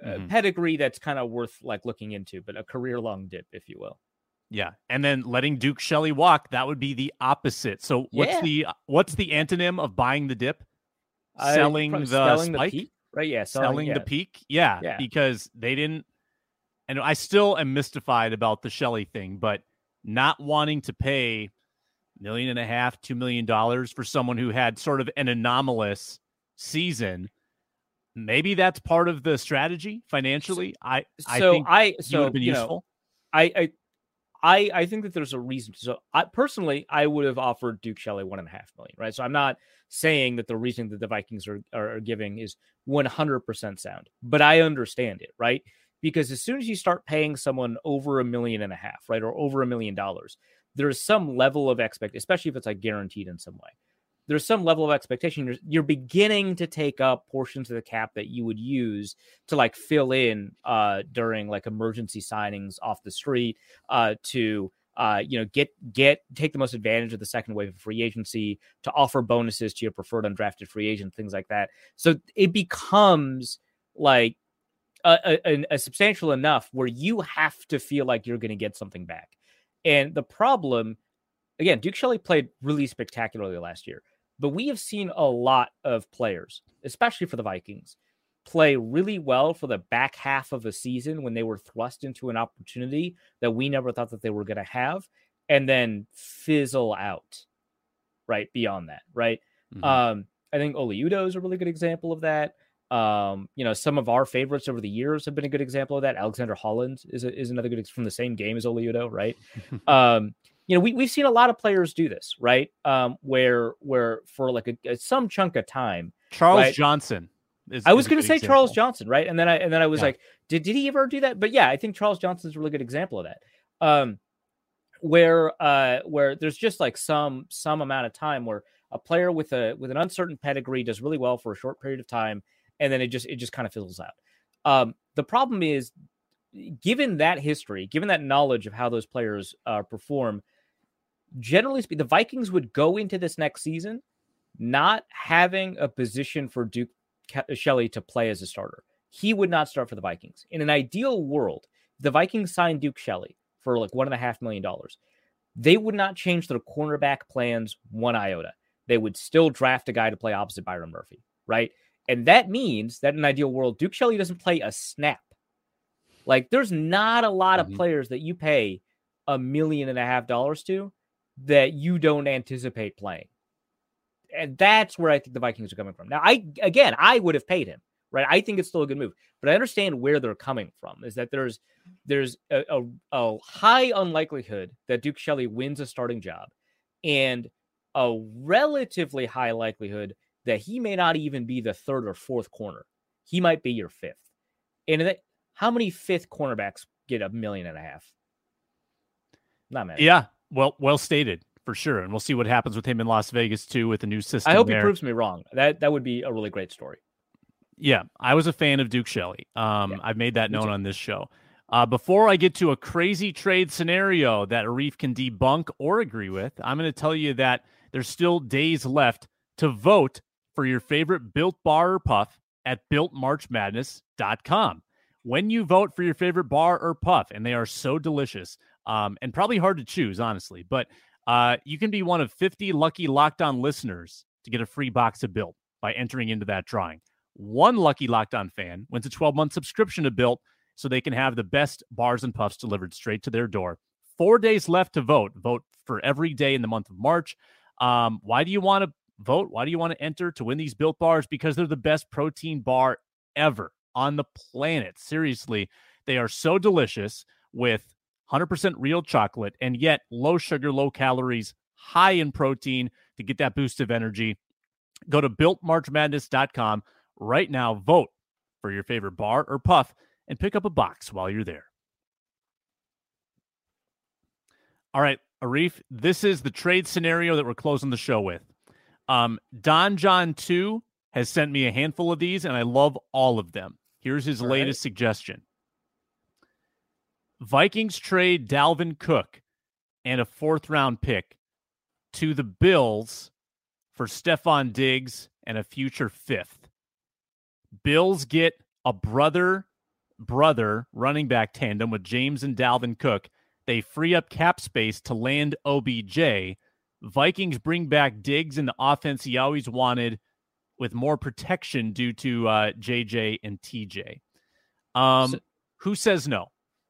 [SPEAKER 4] mm-hmm. pedigree that's kind of worth like looking into, but a career long dip, if you will.
[SPEAKER 2] Yeah, and then letting Duke Shelley walk, that would be the opposite. So what's yeah. the what's the antonym of buying the dip? Selling the selling spike, the
[SPEAKER 4] peak, right? Yeah,
[SPEAKER 2] selling, selling yeah. the peak. Yeah, yeah, because they didn't. And I still am mystified about the Shelley thing, but not wanting to pay million and a half, two million dollars for someone who had sort of an anomalous season. Maybe that's part of the strategy financially. I
[SPEAKER 4] so I think I so would have been useful. Know, I, I I I think that there's a reason. So I personally I would have offered Duke Shelley one and a half million, right? So I'm not saying that the reason that the Vikings are are giving is 100% sound, but I understand it, right? Because as soon as you start paying someone over a million and a half, right, or over a million dollars, there's some level of expect, especially if it's like guaranteed in some way there's some level of expectation. You're, you're, beginning to take up portions of the cap that you would use to like fill in uh, during like emergency signings off the street uh, to uh, you know get get take the most advantage of the second wave of free agency to offer bonuses to your preferred undrafted free agent, things like that. So it becomes like a, a, a substantial enough where you have to feel like you're going to get something back. And the problem, again, Duke Shelley played really spectacularly last year. But we have seen a lot of players, especially for the Vikings, play really well for the back half of a season when they were thrust into an opportunity that we never thought that they were going to have and then fizzle out right beyond that, right? Mm-hmm. Um, I think Oli Udoh is a really good example of that. Um, you know, some of our favorites over the years have been a good example of that. Alexander Holland is a, is another good from the same game as Oli Udoh, right? um, you know, we we've seen a lot of players do this, right? Um, where where for like a, a some chunk of time,
[SPEAKER 2] Charles
[SPEAKER 4] right?
[SPEAKER 2] Johnson. Is,
[SPEAKER 4] I was going to say
[SPEAKER 2] example.
[SPEAKER 4] Charles Johnson, right? And then I and then I was
[SPEAKER 2] Yeah.
[SPEAKER 4] like, did did he ever do that? But yeah, I think Charles Johnson's a really good example of that. Um, where uh where there's just like some some amount of time where a player with a with an uncertain pedigree does really well for a short period of time, and then it just it just kind of fizzles out. Um, the problem is, given that history, given that knowledge of how those players uh, perform, generally speaking, the Vikings would go into this next season not having a position for Duke Ke- Shelley to play as a starter. He would not start for the Vikings. In an ideal world, the Vikings signed Duke Shelley for like one and a half million dollars. They would not change their cornerback plans one iota. They would still draft a guy to play opposite Byron Murphy, right? And that means that in an ideal world, Duke Shelley doesn't play a snap. Like there's not a lot
[SPEAKER 2] Mhm.
[SPEAKER 4] of players that you pay a million and a half dollars to that you don't anticipate playing. And that's where I think the Vikings are coming from. Now, I again, I would have paid him, right? I think it's still a good move, but I understand where they're coming from. Is that there's there's a, a, a high unlikelihood that Duke Shelley wins a starting job, and a relatively high likelihood that he may not even be the third or fourth corner. He might be your fifth. And that, how many fifth cornerbacks get a million and a half? Not many.
[SPEAKER 2] Yeah, well, well stated for sure, and we'll see what happens with him in Las Vegas too with the new system.
[SPEAKER 4] I hope
[SPEAKER 2] there.
[SPEAKER 4] he proves me wrong. That that would be a really great story.
[SPEAKER 2] Yeah, I was a fan of Duke Shelley. Um,
[SPEAKER 4] Yeah,
[SPEAKER 2] I've made that known
[SPEAKER 4] too.
[SPEAKER 2] on this show. Uh, before I get to a crazy trade scenario that Arif can debunk or agree with, I'm going to tell you that there's still days left to vote for your favorite Built Bar or Puff at BuiltMarchMadness.com. When you vote for your favorite bar or puff, and they are so delicious um, and probably hard to choose, honestly, but uh, you can be one of 50 lucky Locked On listeners to get a free box of Built by entering into that drawing. One lucky Locked On fan wins a 12 month subscription to Built so they can have the best bars and puffs delivered straight to their door. Four days left to vote. Vote for every day in the month of March. Um, why do you want to vote? Why do you want to enter to win these Built bars? Because they're the best protein bar ever on the planet. Seriously, they are so delicious with 100% real chocolate and yet low sugar, low calories, high in protein to get that boost of energy. Go to builtmarchmadness.com right now. Vote for your favorite bar or puff and pick up a box while you're there. All right, Arif, this is the trade scenario that we're closing the show with. Um, Don John 2 has sent me a handful of these, and I love all of them. Here's his
[SPEAKER 4] All right.
[SPEAKER 2] latest suggestion Vikings trade Dalvin Cook and a fourth round pick to the Bills for Stefon Diggs and a future fifth. Bills get a brother brother running back tandem with James and Dalvin Cook. They free up cap space to land OBJ. Vikings bring back Diggs in the offense he always wanted with more protection due to uh, JJ and TJ. Um,
[SPEAKER 4] So-
[SPEAKER 2] who says no?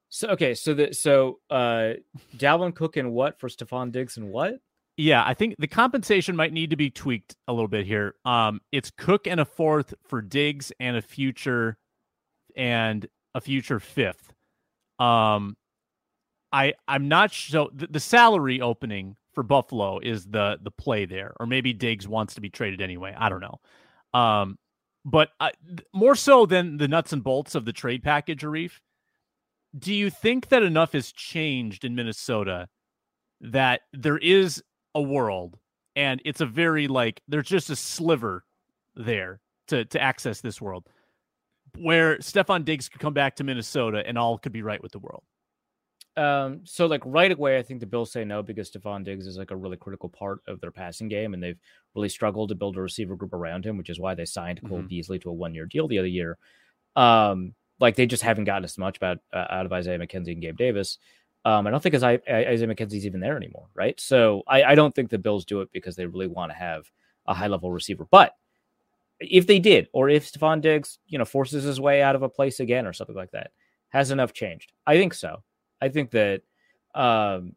[SPEAKER 4] So okay, so the so uh Dalvin Cook and what for Stefon Diggs and what?
[SPEAKER 2] Yeah, I think the compensation might need to be tweaked a little bit here. Um, it's Cook and a fourth for Diggs and a future and a future fifth. Um, I I'm not sure. The, the salary opening for Buffalo is the the play there, or maybe Diggs wants to be traded anyway. I don't know. Um, but I, th- more so than the nuts and bolts of the trade package, Arif. Do you think that enough has changed in Minnesota that there is a world and it's a very like there's just a sliver there to to access this world where Stefon Diggs could come back to Minnesota and all could be right with the world.
[SPEAKER 4] Um, so like right away, I think the Bills say no because Stefon Diggs is like a really critical part of their passing game, and they've really struggled to build a receiver group around him, which is why they signed Cole
[SPEAKER 2] Mhm.
[SPEAKER 4] Beasley to a one-year deal the other year. Um, like they just haven't gotten as much about uh, out of Isaiah McKenzie and Gabe Davis. Um, I don't think Isaiah, Isaiah McKenzie's even there anymore, right? So I, I don't think the Bills do it because they really want to have a high-level receiver. But if they did, or if Stefon Diggs, you know, forces his way out of a place again or something like that, has enough changed? I think so. I think that um,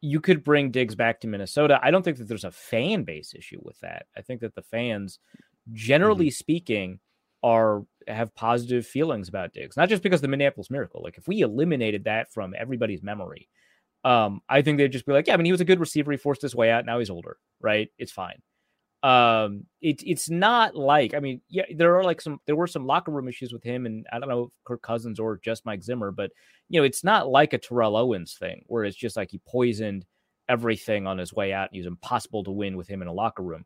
[SPEAKER 4] you could bring Diggs back to Minnesota. I don't think that there's a fan base issue with that. I think that the fans, generally speaking, are have positive feelings about Diggs, not just because the Minneapolis Miracle. Like if we eliminated that from everybody's memory, um, I think they'd just be like, yeah, I mean, he was a good receiver. He forced his way out. Now he's older, right? It's fine. Um, it's it's not like I mean, yeah, there are like some there were some locker room issues with him, and I don't know Kirk Cousins or just Mike Zimmer, but you know, it's not like a Terrell Owens thing where it's just like he poisoned everything on his way out he was impossible to win with him in a locker room.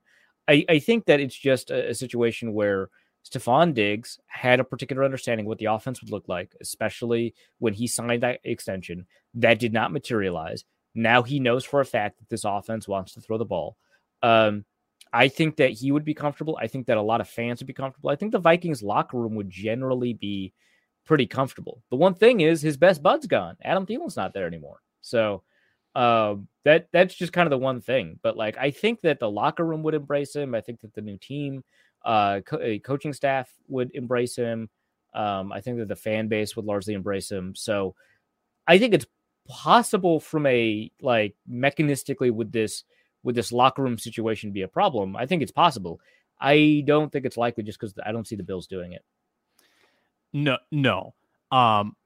[SPEAKER 4] I, I think that it's just a, a situation where Stefon Diggs had a particular understanding what the offense would look like, especially when he signed that extension. That did not materialize. Now he knows for a fact that this offense wants to throw the ball. Um, I think that he would be comfortable. I think that a lot of fans would be comfortable. I think the Vikings locker room would generally be pretty comfortable. The one thing is his best bud's gone. Adam Thielen's not there anymore. So uh, that that's just kind of the one thing. But like I think that the locker room would embrace him. I think that the new team, uh, co- coaching staff would embrace him. Um, I think that the fan base would largely embrace him. So I think it's possible from a like mechanistically with this would this locker room situation be a problem? I think it's possible. I don't think it's likely just because I don't see the Bills doing it.
[SPEAKER 2] No, no. Um,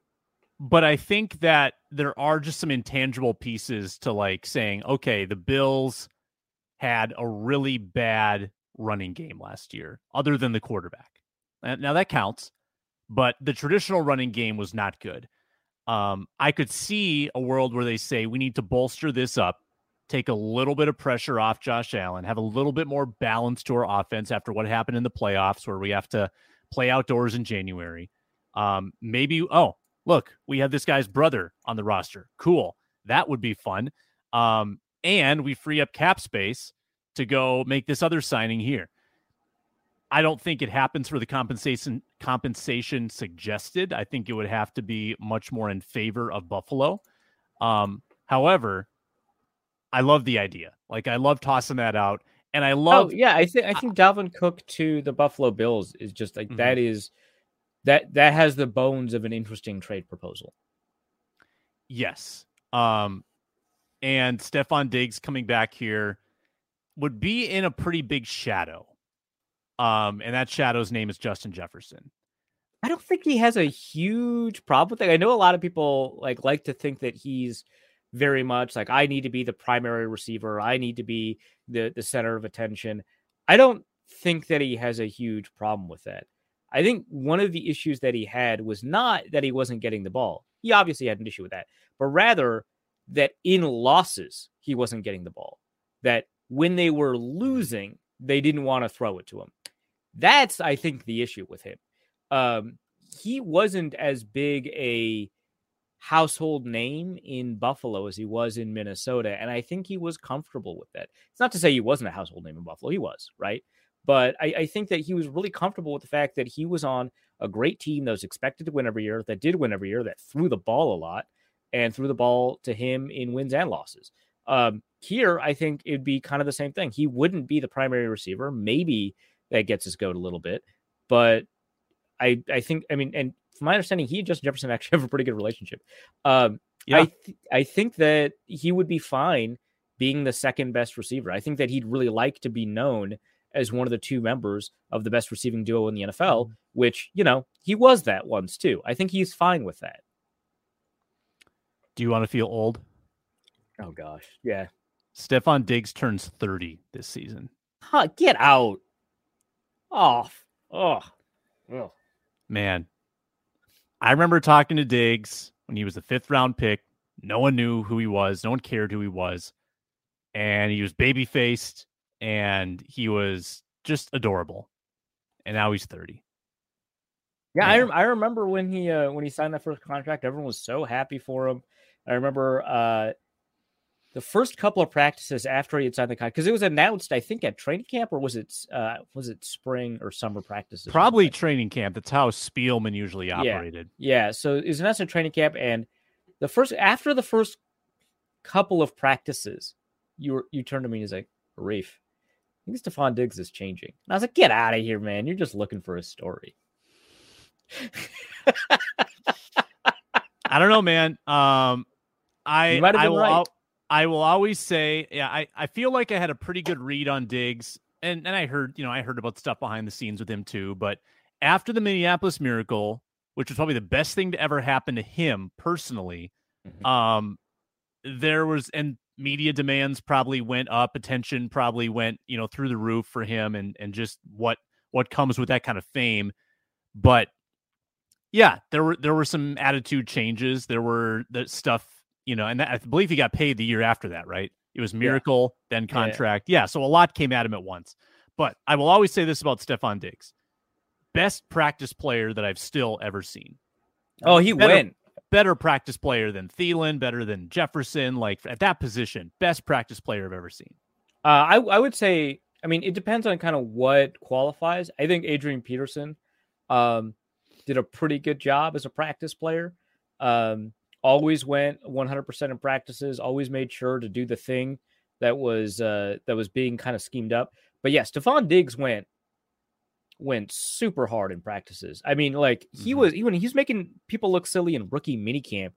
[SPEAKER 2] but I think that there are just some intangible pieces to like saying, okay, the Bills had a really bad running game last year, other than the quarterback. Now that counts, but the traditional running game was not good. Um, I could see a world where they say we need to bolster this up take a little bit of pressure off Josh Allen, have a little bit more balance to our offense after what happened in the playoffs, where we have to play outdoors in January. Um, maybe, oh, look, we have this guy's brother on the roster. Cool. That would be fun. Um, and we free up cap space to go make this other signing here. I don't think it happens for the compensation compensation suggested. I think it would have to be much more in favor of Buffalo. Um, however, I love the idea. Like I love tossing that out. And I love
[SPEAKER 4] oh, yeah, I think I think Dalvin Cook to the Buffalo Bills is just like mm-hmm. that is that that has the bones of an interesting trade proposal.
[SPEAKER 2] Yes. Um and Stefon Diggs coming back here would be in a pretty big shadow. Um, and that shadow's name is Justin Jefferson.
[SPEAKER 4] I don't think he has a huge problem with it. I know a lot of people like like to think that he's very much like I need to be the primary receiver. I need to be the the center of attention. I don't think that he has a huge problem with that. I think one of the issues that he had was not that he wasn't getting the ball. He obviously had an issue with that, but rather that in losses he wasn't getting the ball. That when they were losing, they didn't want to throw it to him. That's I think the issue with him. Um, he wasn't as big a household name in Buffalo as he was in Minnesota. And I think he was comfortable with that. It's not to say he wasn't a household name in Buffalo, he was, right? But I, I, think that he was really comfortable with the fact that he was on a great team that was expected to win every year, that did win every year, that threw the ball a lot and threw the ball to him in wins and losses. Um, here, I think it'd be kind of the same thing. He wouldn't be the primary receiver. Maybe that gets his goat a little bit, but I, I think, I mean, and from my understanding, he and Justin Jefferson actually have a pretty good relationship. Um, yeah. I th- I think that he would be fine being the second best receiver. I think that he'd really like to be known as one of the two members of the best receiving duo in the NFL, mm-hmm. which, you know, he was that once too. I think he's fine with that.
[SPEAKER 2] Do you want to feel old?
[SPEAKER 4] Oh gosh. Yeah.
[SPEAKER 2] Stefon Diggs turns 30 this season.
[SPEAKER 4] Huh, get out. Off. Oh.
[SPEAKER 2] oh. Man, I remember talking to Diggs when he was the fifth round pick. No one knew who he was. No one cared who he was. And he was baby faced and he was just adorable. And now he's 30.
[SPEAKER 4] Yeah, I, I remember when he uh, when he signed that first contract, everyone was so happy for him. I remember uh, the first couple of practices after he had signed the contract because it was announced, I think, at training camp or was it uh, was it spring or summer practices?
[SPEAKER 2] Probably training camp. That's how Spielman usually operated.
[SPEAKER 4] Yeah, yeah. so it was announced at training camp, and the first after the first couple of practices, you were you turned to me and he's like, "Reef, I think Stefon Diggs is changing." And I was like, "Get out of here, man! You're just looking for a story."
[SPEAKER 2] I don't know, man. Um, I I will. Right. I will always say, yeah, I, I feel like I had a pretty good read on Diggs. And and I heard, you know, I heard about stuff behind the scenes with him too. But after the Minneapolis Miracle, which was probably the best thing to ever happen to him personally, mm-hmm. um, there was and media demands probably went up, attention probably went you know through the roof for him, and and just what what comes with that kind of fame. But yeah, there were there were some attitude changes. There were the stuff you know, and that, I believe he got paid the year after that, right? It was miracle, yeah. then contract. Yeah, yeah. So a lot came at him at once. But I will always say this about Stefon Diggs best practice player that I've still ever seen.
[SPEAKER 4] Oh, he
[SPEAKER 2] better,
[SPEAKER 4] went
[SPEAKER 2] better practice player than Thielen, better than Jefferson. Like at that position, best practice player I've ever seen.
[SPEAKER 4] Uh, I I would say, I mean, it depends on kind of what qualifies. I think Adrian Peterson um, did a pretty good job as a practice player. Um, always went 100% in practices. Always made sure to do the thing that was uh, that was being kind of schemed up. But yeah, Stefon Diggs went went super hard in practices. I mean, like he mm-hmm. was even he's making people look silly in rookie minicamp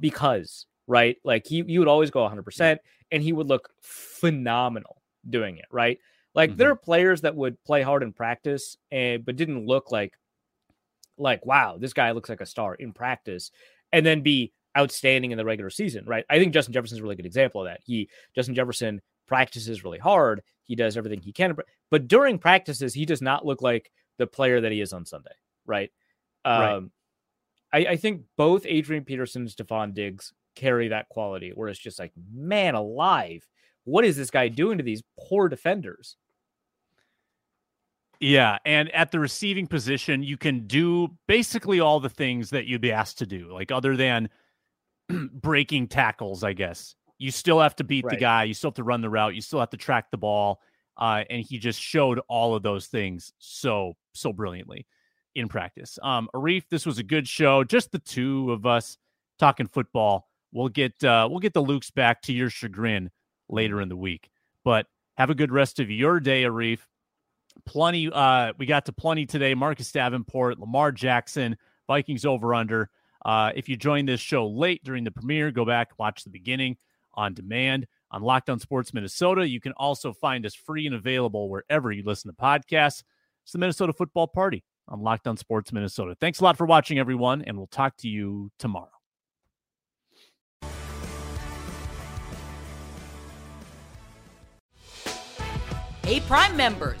[SPEAKER 4] because right, like he you would always go 100 percent, and he would look phenomenal doing it. Right, like mm-hmm. there are players that would play hard in practice and but didn't look like like wow, this guy looks like a star in practice, and then be outstanding in the regular season. Right, I think Justin Jefferson's a really good example of that. He Justin Jefferson practices really hard. He does everything he can, but during practices, he does not look like the player that he is on Sunday, right? Um, right. I, I, think both Adrian Peterson and Stefon Diggs carry that quality, where it's just like, man alive, what is this guy doing to these poor defenders?
[SPEAKER 2] Yeah, and at the receiving position, you can do basically all the things that you'd be asked to do, like other than breaking tackles, I guess. You still have to beat right. the guy. You still have to run the route. You still have to track the ball. Uh, and he just showed all of those things so so brilliantly in practice. Um, Arif, this was a good show. Just the two of us talking football. We'll get uh, we'll get the Lukes back to your chagrin later in the week. But have a good rest of your day, Arif. Plenty. Uh, we got to plenty today. Marcus Davenport, Lamar Jackson, Vikings over under. Uh, if you joined this show late during the premiere, go back watch the beginning on demand on Locked On Sports Minnesota. You can also find us free and available wherever you listen to podcasts. It's the Minnesota Football Party on Locked On Sports Minnesota. Thanks a lot for watching, everyone, and we'll talk to you tomorrow.
[SPEAKER 3] Hey, Prime members,